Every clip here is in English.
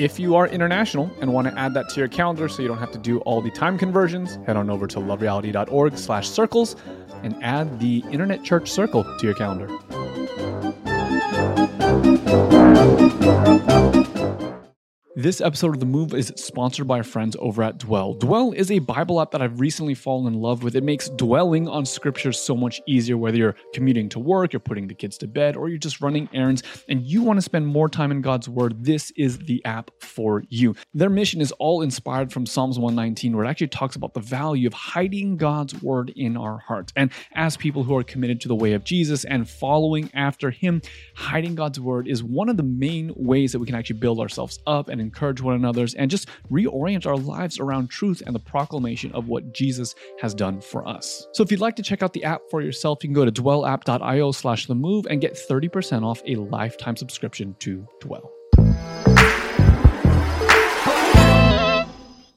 If you are international and want to add that to your calendar so you don't have to do all the time conversions, head on over to lovereality.org slash circles and add the Internet Church Circle to your calendar. This episode of The Move is sponsored by our friends over at Dwell. Dwell is a Bible app that I've recently fallen in love with. It makes dwelling on scripture so much easier, whether you're commuting to work, you're putting the kids to bed, or you're just running errands and you want to spend more time in God's Word. This is the app for you. Their mission is all inspired from Psalms 119, where it actually talks about the value of hiding God's Word in our hearts. And as people who are committed to the way of Jesus and following after Him, hiding God's Word is one of the main ways that we can actually build ourselves up and encourage one another and just reorient our lives around truth and the proclamation of what Jesus has done for us. So if you'd like to check out the app for yourself, you can go to dwellapp.io slash the move and get 30% off a lifetime subscription to Dwell.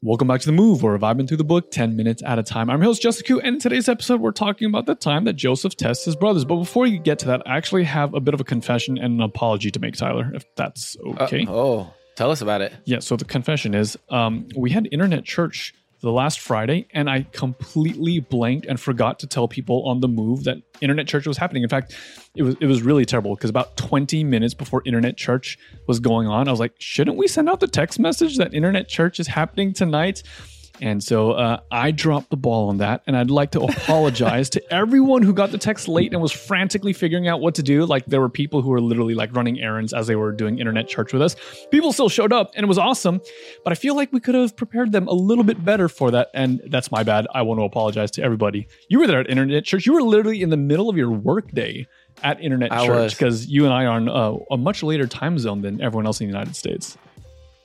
Welcome back to The Move, where we're vibing through the book 10 minutes at a time. I'm your host, Justin, and in today's episode, we're talking about the time that Joseph tests his brothers. But before you get to that, I actually have a bit of a confession and an apology to make, Tyler, if that's okay. Uh, oh, tell us about it. Yeah, so the confession is um, we had internet church the last Friday, and I completely blanked and forgot to tell people on the move that internet church was happening. In fact, it was it was really terrible because about 20 minutes before internet church was going on, I was like, shouldn't we send out the text message that internet church is happening tonight? And so uh, I dropped the ball on that, and I'd like to apologize to everyone who got the text late and was frantically figuring out what to do. Like there were people who were literally like running errands as they were doing internet church with us. People still showed up, and it was awesome. But I feel like we could have prepared them a little bit better for that, and that's my bad. I want to apologize to everybody. You were there at internet church. You were literally in the middle of your workday at internet I church because you and I are on uh, a much later time zone than everyone else in the United States.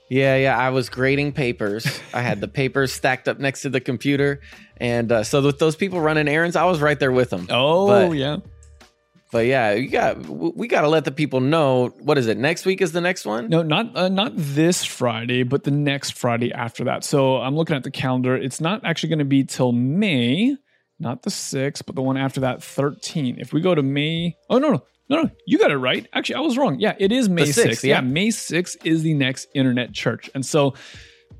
Yeah, yeah. I was grading papers. I had the papers stacked up next to the computer, and uh, so with those people running errands, I was right there with them. Oh But- yeah. But yeah, you got we got to let the people know. What is it? Next week is the next one. No, not uh, not this Friday, but the next Friday after that. So I'm looking at the calendar. It's not actually going to be till May, not the 6th, but the one after that, 13. If we go to May, oh no, no, no, no, you got it right. Actually, I was wrong. Yeah, it is May The 6th. 6th, yeah. yeah. May 6th is the next internet church, and so.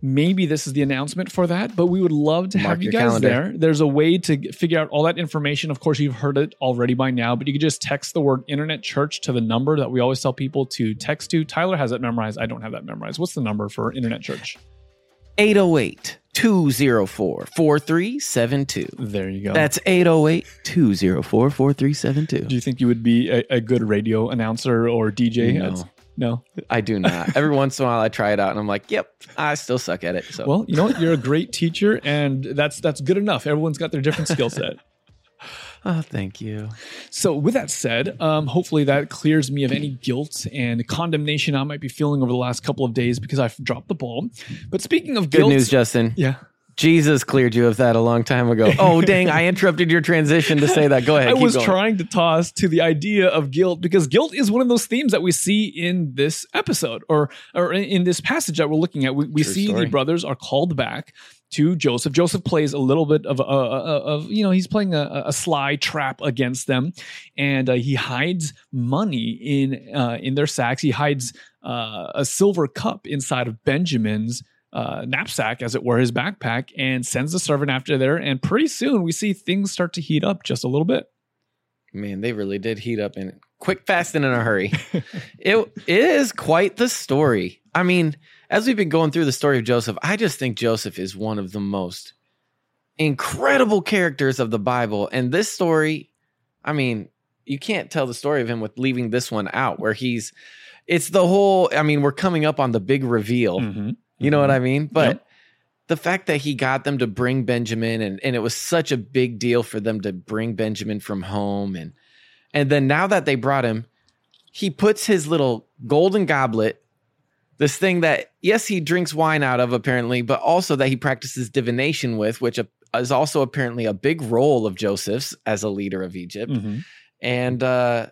Maybe this is the announcement for that, but we would love to Mark have you guys calendar. there. There's a way to figure out all that information. Of course, you've heard it already by now, but you could just text the word internet church to the number that we always tell people to text to. Tyler has that memorized. I don't have that memorized. What's the number for internet church? 808 204 4372. There you go. That's 808 204 4372. Do you think you would be a, a good radio announcer or DJ? No. That's- no. I do not. Every once in a while, I try it out, and I'm like, "Yep, I still suck at it." So, Well, you know what? You're a great teacher, and that's that's good enough. Everyone's got their different skill set. oh, thank you. So, with that said, um, hopefully that clears me of any guilt and condemnation I might be feeling over the last couple of days because I've dropped the ball. But speaking of Good news, Justin. yeah, Jesus cleared you of that a long time ago. Oh, dang. I interrupted your transition to say that. Go ahead. I was going. trying to toss to the idea of guilt because guilt is one of those themes that we see in this episode or or in- in this passage that we're looking at. We, we see story. the brothers are called back to Joseph. Joseph plays a little bit of a- of you know he's playing a, a sly trap against them, and uh, he hides money in uh, in their sacks. He hides uh, a silver cup inside of Benjamin's uh, knapsack, as it were, his backpack, and sends the servant after there. And pretty soon we see things start to heat up just a little bit. Man, they really did heat up in quick, fast, and in a hurry. it, it is quite the story. I mean, as we've been going through the story of Joseph, I just think Joseph is one of the most incredible characters of the Bible. And this story, I mean, you can't tell the story of him with leaving this one out, where he's, it's the whole, I mean, we're coming up on the big reveal. Mhm. You know what I mean? But Yep. the fact that he got them to bring Benjamin and, and it was such a big deal for them to bring Benjamin from home and and then now that they brought him, he puts his little golden goblet, this thing that yes, he drinks wine out of apparently, but also that he practices divination with, which is also apparently a big role of Joseph's as a leader of Egypt. Mhm. and uh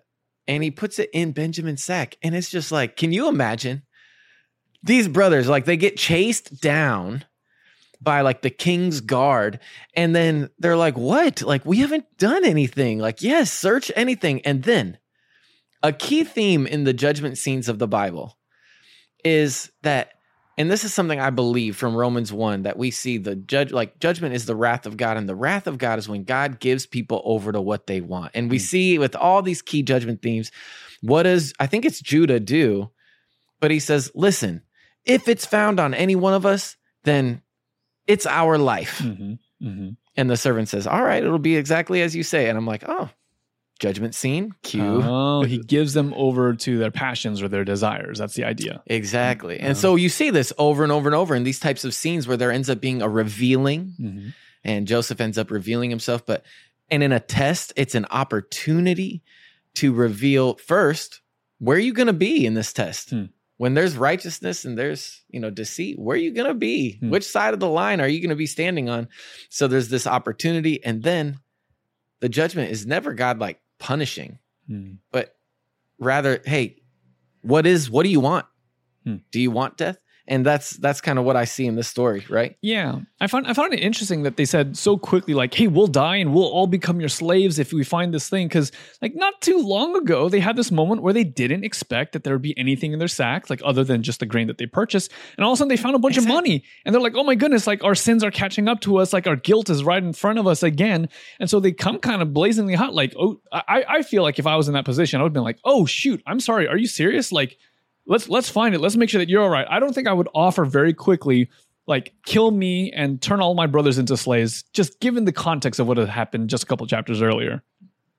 and he puts it in Benjamin's sack and it's just like can you imagine? These brothers like they get chased down by like the king's guard and then they're like what? Like we haven't done anything. Like yes search anything. And then a key theme in the judgment scenes of the bible is that and this is something i believe from romans 1 that we see the judge like judgment is the wrath of god and the wrath of god is when god gives people over to what they want and we Mm. see with all these key judgment themes what does i think it's judah do but he says listen if it's found on any one of us then it's our life Mhm. Mhm. and the servant says all right it'll be exactly as you say and i'm like oh judgment scene cue Oh, he gives them over to their passions or their desires. That's the idea. Exactly. And so you see this over and over and over in these types of scenes where there ends up being a revealing Mhm. and Joseph ends up revealing himself. But, and in a test, it's an opportunity to reveal first, where are you going to be in this test? Hmm. When there's righteousness and there's, you know, deceit, where are you going to be? Hmm. Which side of the line are you going to be standing on? So there's this opportunity. And then the judgment is never God like punishing Mhm. but rather hey what is what do you want Hmm. do you want death and that's that's kind of what i see in this story right Yeah, I found I found it interesting that they said so quickly, like, "Hey, we'll die and we'll all become your slaves if we find this thing." Because, like, not too long ago, they had this moment where they didn't expect that there would be anything in their sacks, like other than just the grain that they purchased, and all of a sudden they found a bunch Exactly. of money, and they're like, "Oh my goodness! Like our sins are catching up to us, like our guilt is right in front of us again." And so they come kind of blazingly hot, like, "Oh, I I feel like if I was in that position, I would have been like, oh shoot, I'm sorry, are you serious? Like." Let's let's find it. Let's make sure that you're all right. I don't think I would offer very quickly, like kill me and turn all my brothers into slaves, just given the context of what had happened just a couple chapters earlier.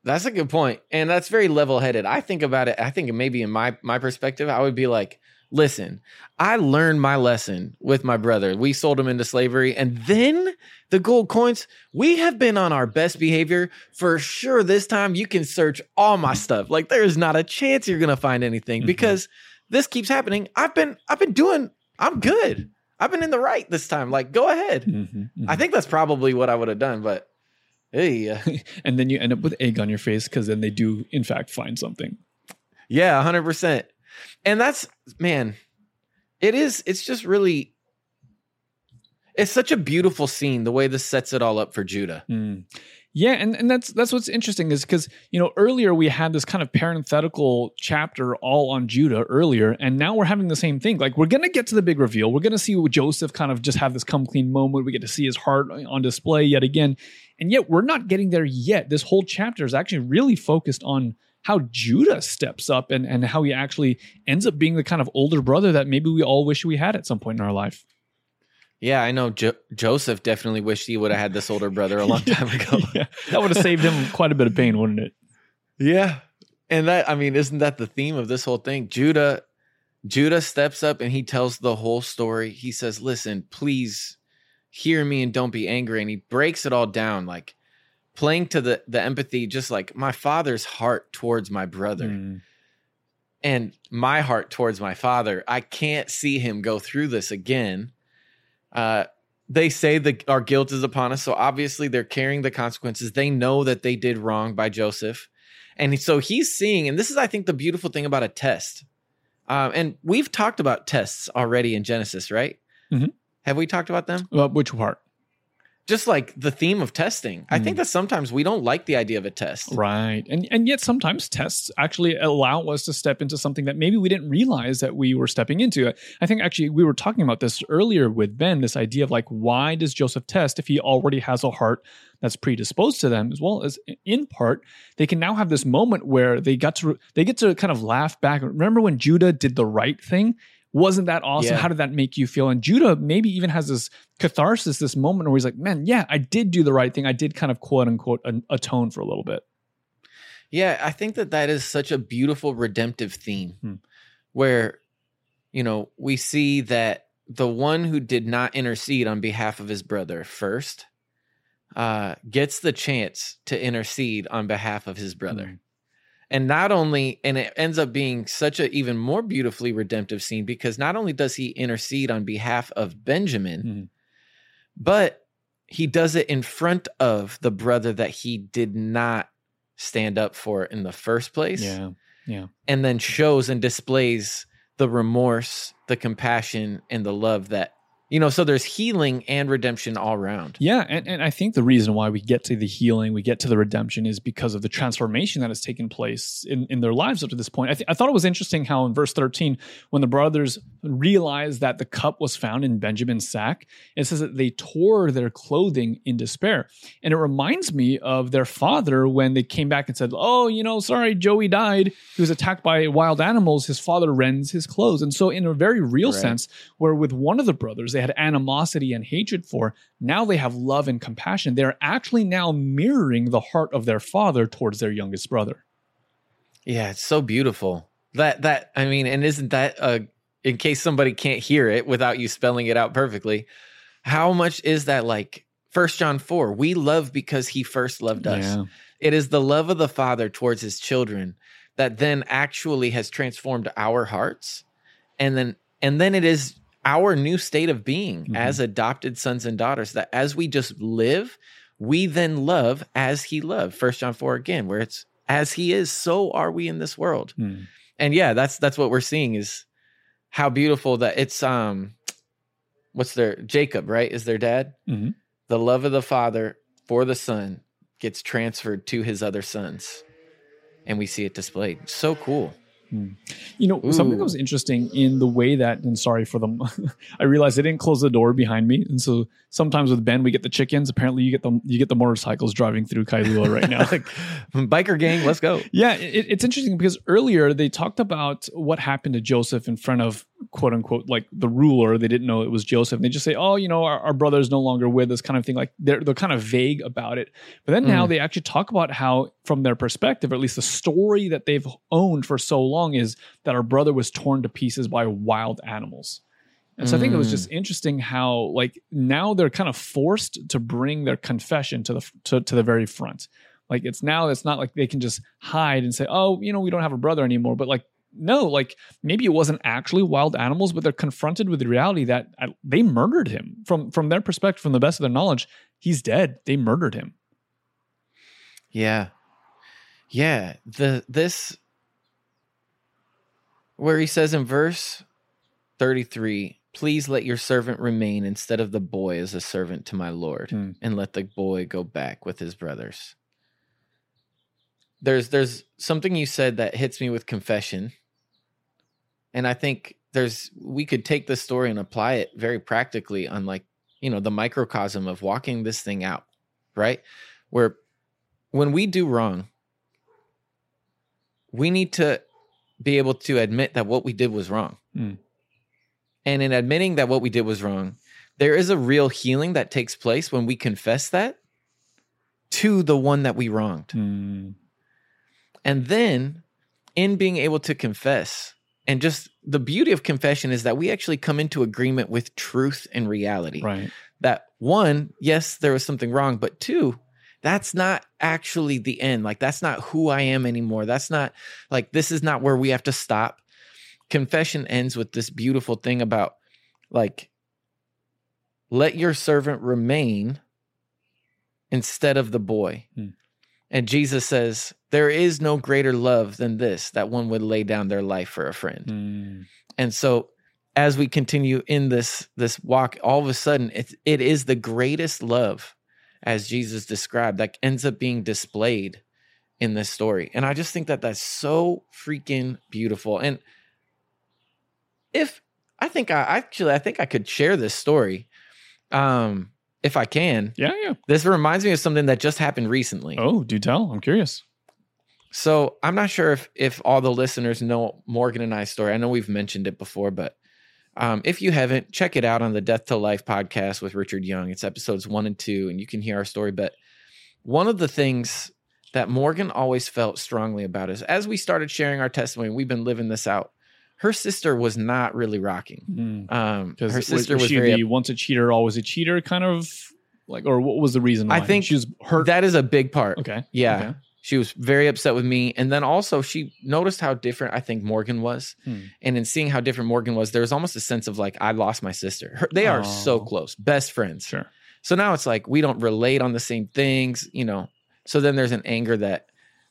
that's a good point and that's very level-headed i think about it i think maybe in my my perspective i would be like listen i learned my lesson with my brother we sold him into slavery and then the gold coins we have been on our best behavior for sure this time you can search all my stuff like there's not a chance you're gonna find anything Mhm. because this keeps happening i've been i've been doing i'm good i've been in the right this time like go ahead Mm-hmm, i think that's probably what i would have done but hey and then you end up with egg on your face because then they do in fact find something. Yeah, 100%. And that's man, it is it's just really it's such a beautiful scene the way this sets it all up for Judah. Mm. Yeah, and, and that's that's what's interesting is because you know earlier we had this kind of parenthetical chapter all on Judah earlier, and now we're having the same thing. Like we're gonna get to the big reveal. We're gonna see Joseph kind of just have this come clean moment. We get to see his heart on display yet again, and yet we're not getting there yet. This whole chapter is actually really focused on how Judah steps up and and how he actually ends up being the kind of older brother that maybe we all wish we had at some point in our life. Yeah, I know jo- Joseph definitely wished he would have had this older brother a long time ago. yeah, that would have saved him quite a bit of pain, wouldn't it? yeah. And that I mean, isn't that the theme of this whole thing? Judah Judah steps up and he tells the whole story. He says, "Listen, please hear me and don't be angry." And he breaks it all down like playing to the the empathy just like my father's heart towards my brother. Mm. and my heart towards my father i can't see him go through this again uh they say that our guilt is upon us. So obviously they're carrying the consequences. They know that they did wrong by Joseph. And so he's seeing, and this is, I think, the beautiful thing about a test. Um, and we've talked about tests already in Genesis, right? Mhm. Have we talked about them? Uh, which part? Just like the theme of testing. I think hmm. that sometimes we don't like the idea of a test. Right. And and yet sometimes tests actually allow us to step into something that maybe we didn't realize that we were stepping into. I think actually we were talking about this earlier with Ben, this idea of like why does Joseph test if he already has a heart that's predisposed to them as well as in part they can now have this moment where they got to they get to kind of laugh back. Remember when Judah did the right thing? Wasn't that awesome? Yeah. How did that make you feel? And Judah maybe even has this catharsis, this moment where he's like, man, yeah, I did do the right thing. I did kind of quote unquote atone for a little bit. Yeah, I think that that is such a beautiful redemptive theme Hmm. where, you know, we see that the one who did not intercede on behalf of his brother first uh, gets the chance to intercede on behalf of his brother. Mm. And not only, and it ends up being such a even more beautifully redemptive scene because not only does he intercede on behalf of Benjamin, Mhm. but he does it in front of the brother that he did not stand up for in the first place Yeah. Yeah. and then shows and displays the remorse, the compassion, and the love that you know. So there's healing and redemption all around. Yeah, and, and I think the reason why we get to the healing, we get to the redemption is because of the transformation that has taken place in, in their lives up to this point. I, th- I thought it was interesting how in verse 13, when the brothers realized that the cup was found in Benjamin's sack, it says that they tore their clothing in despair. And it reminds me of their father when they came back and said, Oh, you know, sorry, Joey died. He was attacked by wild animals. His father rends his clothes. And so, in a very real Right. sense, where with one of the brothers they had animosity and hatred for, now they have love and compassion. They're actually now mirroring the heart of their father towards their youngest brother. Yeah, it's so beautiful. That that I mean, and isn't that uh in case somebody can't hear it without you spelling it out perfectly, how much is that like First John 4, we love because he first loved us. Yeah. It is the love of the Father towards his children that then actually has transformed our hearts. And then and then it is our new state of being Mhm. as adopted sons and daughters that as we just live, we then love as he loved. First John 4 again, where it's as he is, so are we in this world. Hmm. And yeah, that's that's what we're seeing is how beautiful that it's um what's their Jacob, right? Is their dad? Mhm. The love of the father for the son gets transferred to his other sons. And we see it displayed. So cool. Hmm. You know, something that was interesting in the way that, and sorry for them, I realized they didn't close the door behind me, and so sometimes with Ben we get the chickens. Apparently, you get the you get the motorcycles driving through Kailua right now. like biker gang, let's go. Yeah, it, it's interesting because earlier they talked about what happened to Joseph in front of quote unquote like the ruler. They didn't know it was Joseph. And they just say, "Oh, you know, our, our brother is no longer with us," kind of thing. Like they're they're kind of vague about it. But then now mm. they actually talk about how, from their perspective, or at least the story that they've owned for so long, is that our brother was torn to pieces by wild animals. And so I think it was just mm. interesting how like now they're kind of forced to bring their confession to the to, to the very front. Like it's now it's not like they can just hide and say, "Oh, you know, we don't have a brother anymore." But like no, like maybe it wasn't actually wild animals, but they're confronted with the reality that uh, they murdered him. From from their perspective, from the best of their knowledge, he's dead. They murdered him. Yeah. Yeah. The this where he says in verse 33, please let your servant remain instead of the boy as a servant to my Lord, Hmm. and let the boy go back with his brothers. There's there's something you said that hits me with confession. And I think there's we could take this story and apply it very practically on like, you know, the microcosm of walking this thing out, right? Where when we do wrong, we need to be able to admit that what we did was wrong. Mm. And in admitting that what we did was wrong, there is a real healing that takes place when we confess that to the one that we wronged. Mm. And then in being able to confess, and just the beauty of confession is that we actually come into agreement with truth and reality Right. that one, yes, there was something wrong, but two, that's not actually the end. Like, that's not who I am anymore. That's not like, this is not where we have to stop. Confession ends with this beautiful thing about like let your servant remain instead of the boy. Hmm. And Jesus says, There is no greater love than this, that one would lay down their life for a friend. Mm. And so as we continue in this this walk, all of a sudden it, it is the greatest love as Jesus described that ends up being displayed in this story. And I just think that that's so freaking beautiful. And if I think I actually I think I could share this story um if I can. Yeah, yeah. This reminds me of something that just happened recently. Oh, do tell. I'm curious. So I'm not sure if if all the listeners know Morgan and I's story. I know we've mentioned it before, but um, if you haven't, check it out on the Death to Life podcast with Richard Young. It's episodes one and two, and you can hear our story. But one of the things that Morgan always felt strongly about is as we started sharing our testimony, we've been living this out. Her sister was not really rocking. Um, Because her sister was, she very. the once a cheater, always a cheater kind of like, or what was the reason? I think she was hurt. that is a big part. okay. Yeah. Okay. She was very upset with me. And then also, she noticed how different I think Morgan was. Hmm. And in seeing how different Morgan was, there was almost a sense of like, I lost my sister. Her, they are so Oh. close, best friends. Sure. So now it's like we don't relate on the same things, you know. So then there's an anger that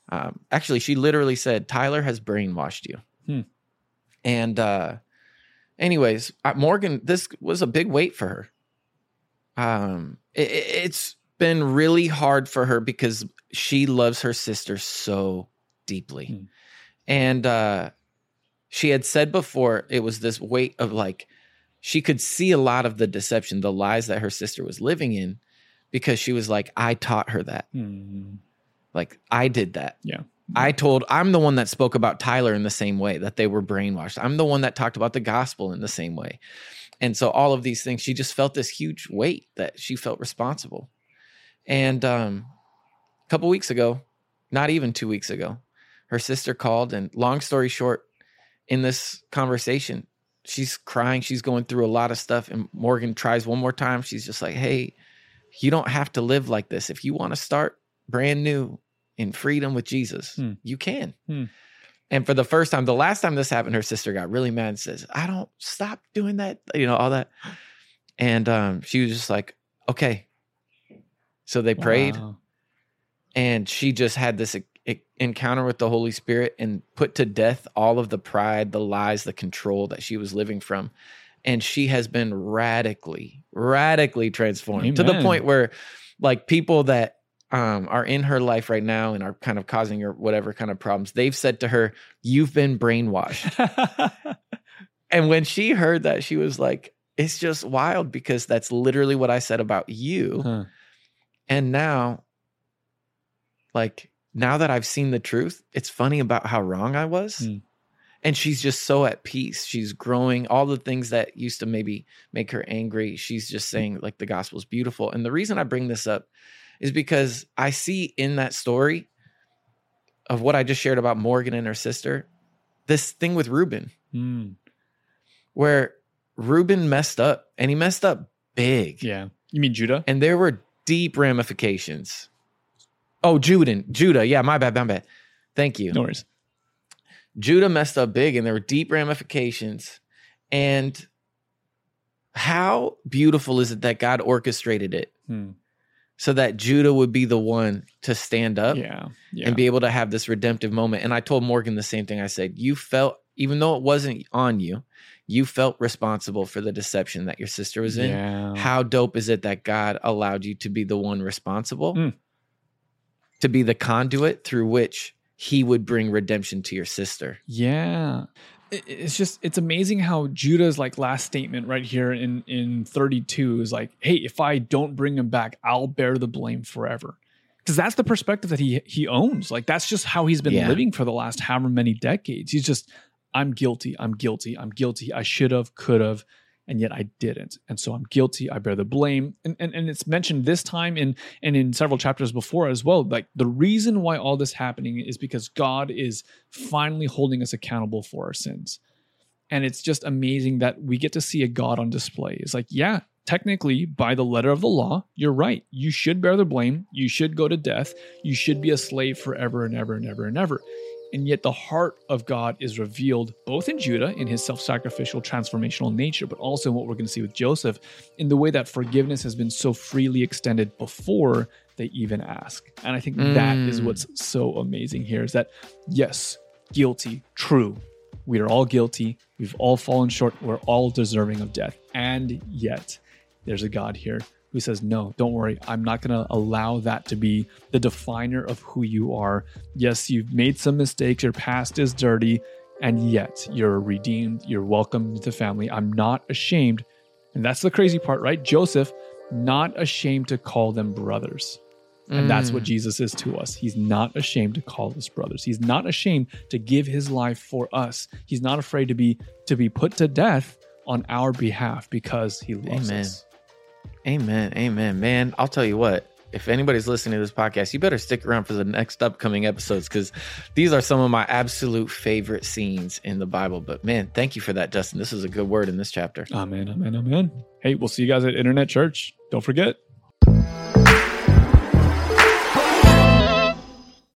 um, actually she literally said, Tyler has brainwashed you. Hmm. And uh, anyways, Morgan, this was a big weight for her. Um, it, it- it's been really hard for her because she loves her sister so deeply. Hmm. And uh, she had said before it was this weight of like, she could see a lot of the deception, the lies that her sister was living in because she was like, I taught her that. Hmm. Like, I did that. Yeah. I told, I'm the one that spoke about Tyler in the same way that they were brainwashed. I'm the one that talked about the gospel in the same way. And so, all of these things, she just felt this huge weight that she felt responsible. And um, a couple weeks ago, not even two weeks ago, her sister called. And long story short, in this conversation, she's crying. She's going through a lot of stuff. And Morgan tries one more time. She's just like, hey, you don't have to live like this. If you want to start brand new in freedom with Jesus, Hmm. you can. Hmm. And for the first time, the last time this happened, her sister got really mad and says, I don't stop doing that, you know, all that. And um, she was just like, okay. So they prayed Wow. and she just had this encounter with the Holy Spirit and put to death all of the pride, the lies, the control that she was living from. And she has been radically, radically transformed to the point where, like, people that um, are in her life right now and are kind of causing her whatever kind of problems, they've said to her, You've been brainwashed. and when she heard that, she was like, It's just wild because that's literally what I said about you. Huh. And now, like, now that I've seen the truth, it's funny about how wrong I was. Hmm. And she's just so at peace. She's growing. All the things that used to maybe make her angry, she's just saying, like, the gospel is beautiful. And the reason I bring this up is because I see in that story of what I just shared about Morgan and her sister, this thing with Reuben, Hmm. where Reuben messed up and he messed up big. Yeah. You mean Judah? and there were deep ramifications. Oh, Judah, Judah, yeah, my bad, my bad. Thank you. No worries. Judah messed up big, and there were deep ramifications. And how beautiful is it that God orchestrated it Hmm. So that Judah would be the one to stand up Yeah. Yeah. and be able to have this redemptive moment? And I told Morgan the same thing. I said, You felt, even though it wasn't on you, you felt responsible for the deception that your sister was in. yeah. How dope is it that God allowed you to be the one responsible, Mm. to be the conduit through which He would bring redemption to your sister? Yeah. It- It's just it's amazing how Judah's like last statement right here in in 32 is like, "Hey, if I don't bring him back, I'll bear the blame forever." Cuz that's the perspective that he he owns. Like that's just how he's been Yeah. living for the last however many decades. He's just I'm guilty. I'm guilty. I'm guilty. I should have, could have, and yet I didn't. And so I'm guilty. I bear the blame. And, and and it's mentioned this time in and in several chapters before as well. Like the reason why all this happening is because God is finally holding us accountable for our sins. And it's just amazing that we get to see a God on display. It's like, yeah, technically, by the letter of the law, you're right. You should bear the blame. You should go to death. You should be a slave forever and ever and ever and ever. And yet, the heart of God is revealed both in Judah, in his self sacrificial, transformational nature, but also in what we're going to see with Joseph, in the way that forgiveness has been so freely extended before they even ask. And I think mm. that is mm. what's so amazing here is that, yes, guilty, true. We are all guilty. We've all fallen short. We're all deserving of death. And yet, there's a God here who says, No, don't worry. I'm not going to allow that to be the definer of who you are. Yes, you've made some mistakes. Your past is dirty, and yet you're redeemed. You're welcome to the family. I'm not ashamed. And that's the crazy part, right? Joseph, not ashamed to call them brothers. And mm. that's what mm. Jesus is to us. He's not ashamed to call us brothers. He's not ashamed to give his life for us. He's not afraid to be to be put to death on our behalf because he loves Amen. us. Amen. Amen. Man, I'll tell you what. If anybody's listening to this podcast, you better stick around for the next upcoming episodes because these are some of my absolute favorite scenes in the Bible. But man, thank you for that, Justin. This is a good word in this chapter. Amen. Amen. Amen. Hey, we'll see you guys at Internet Church. Don't forget,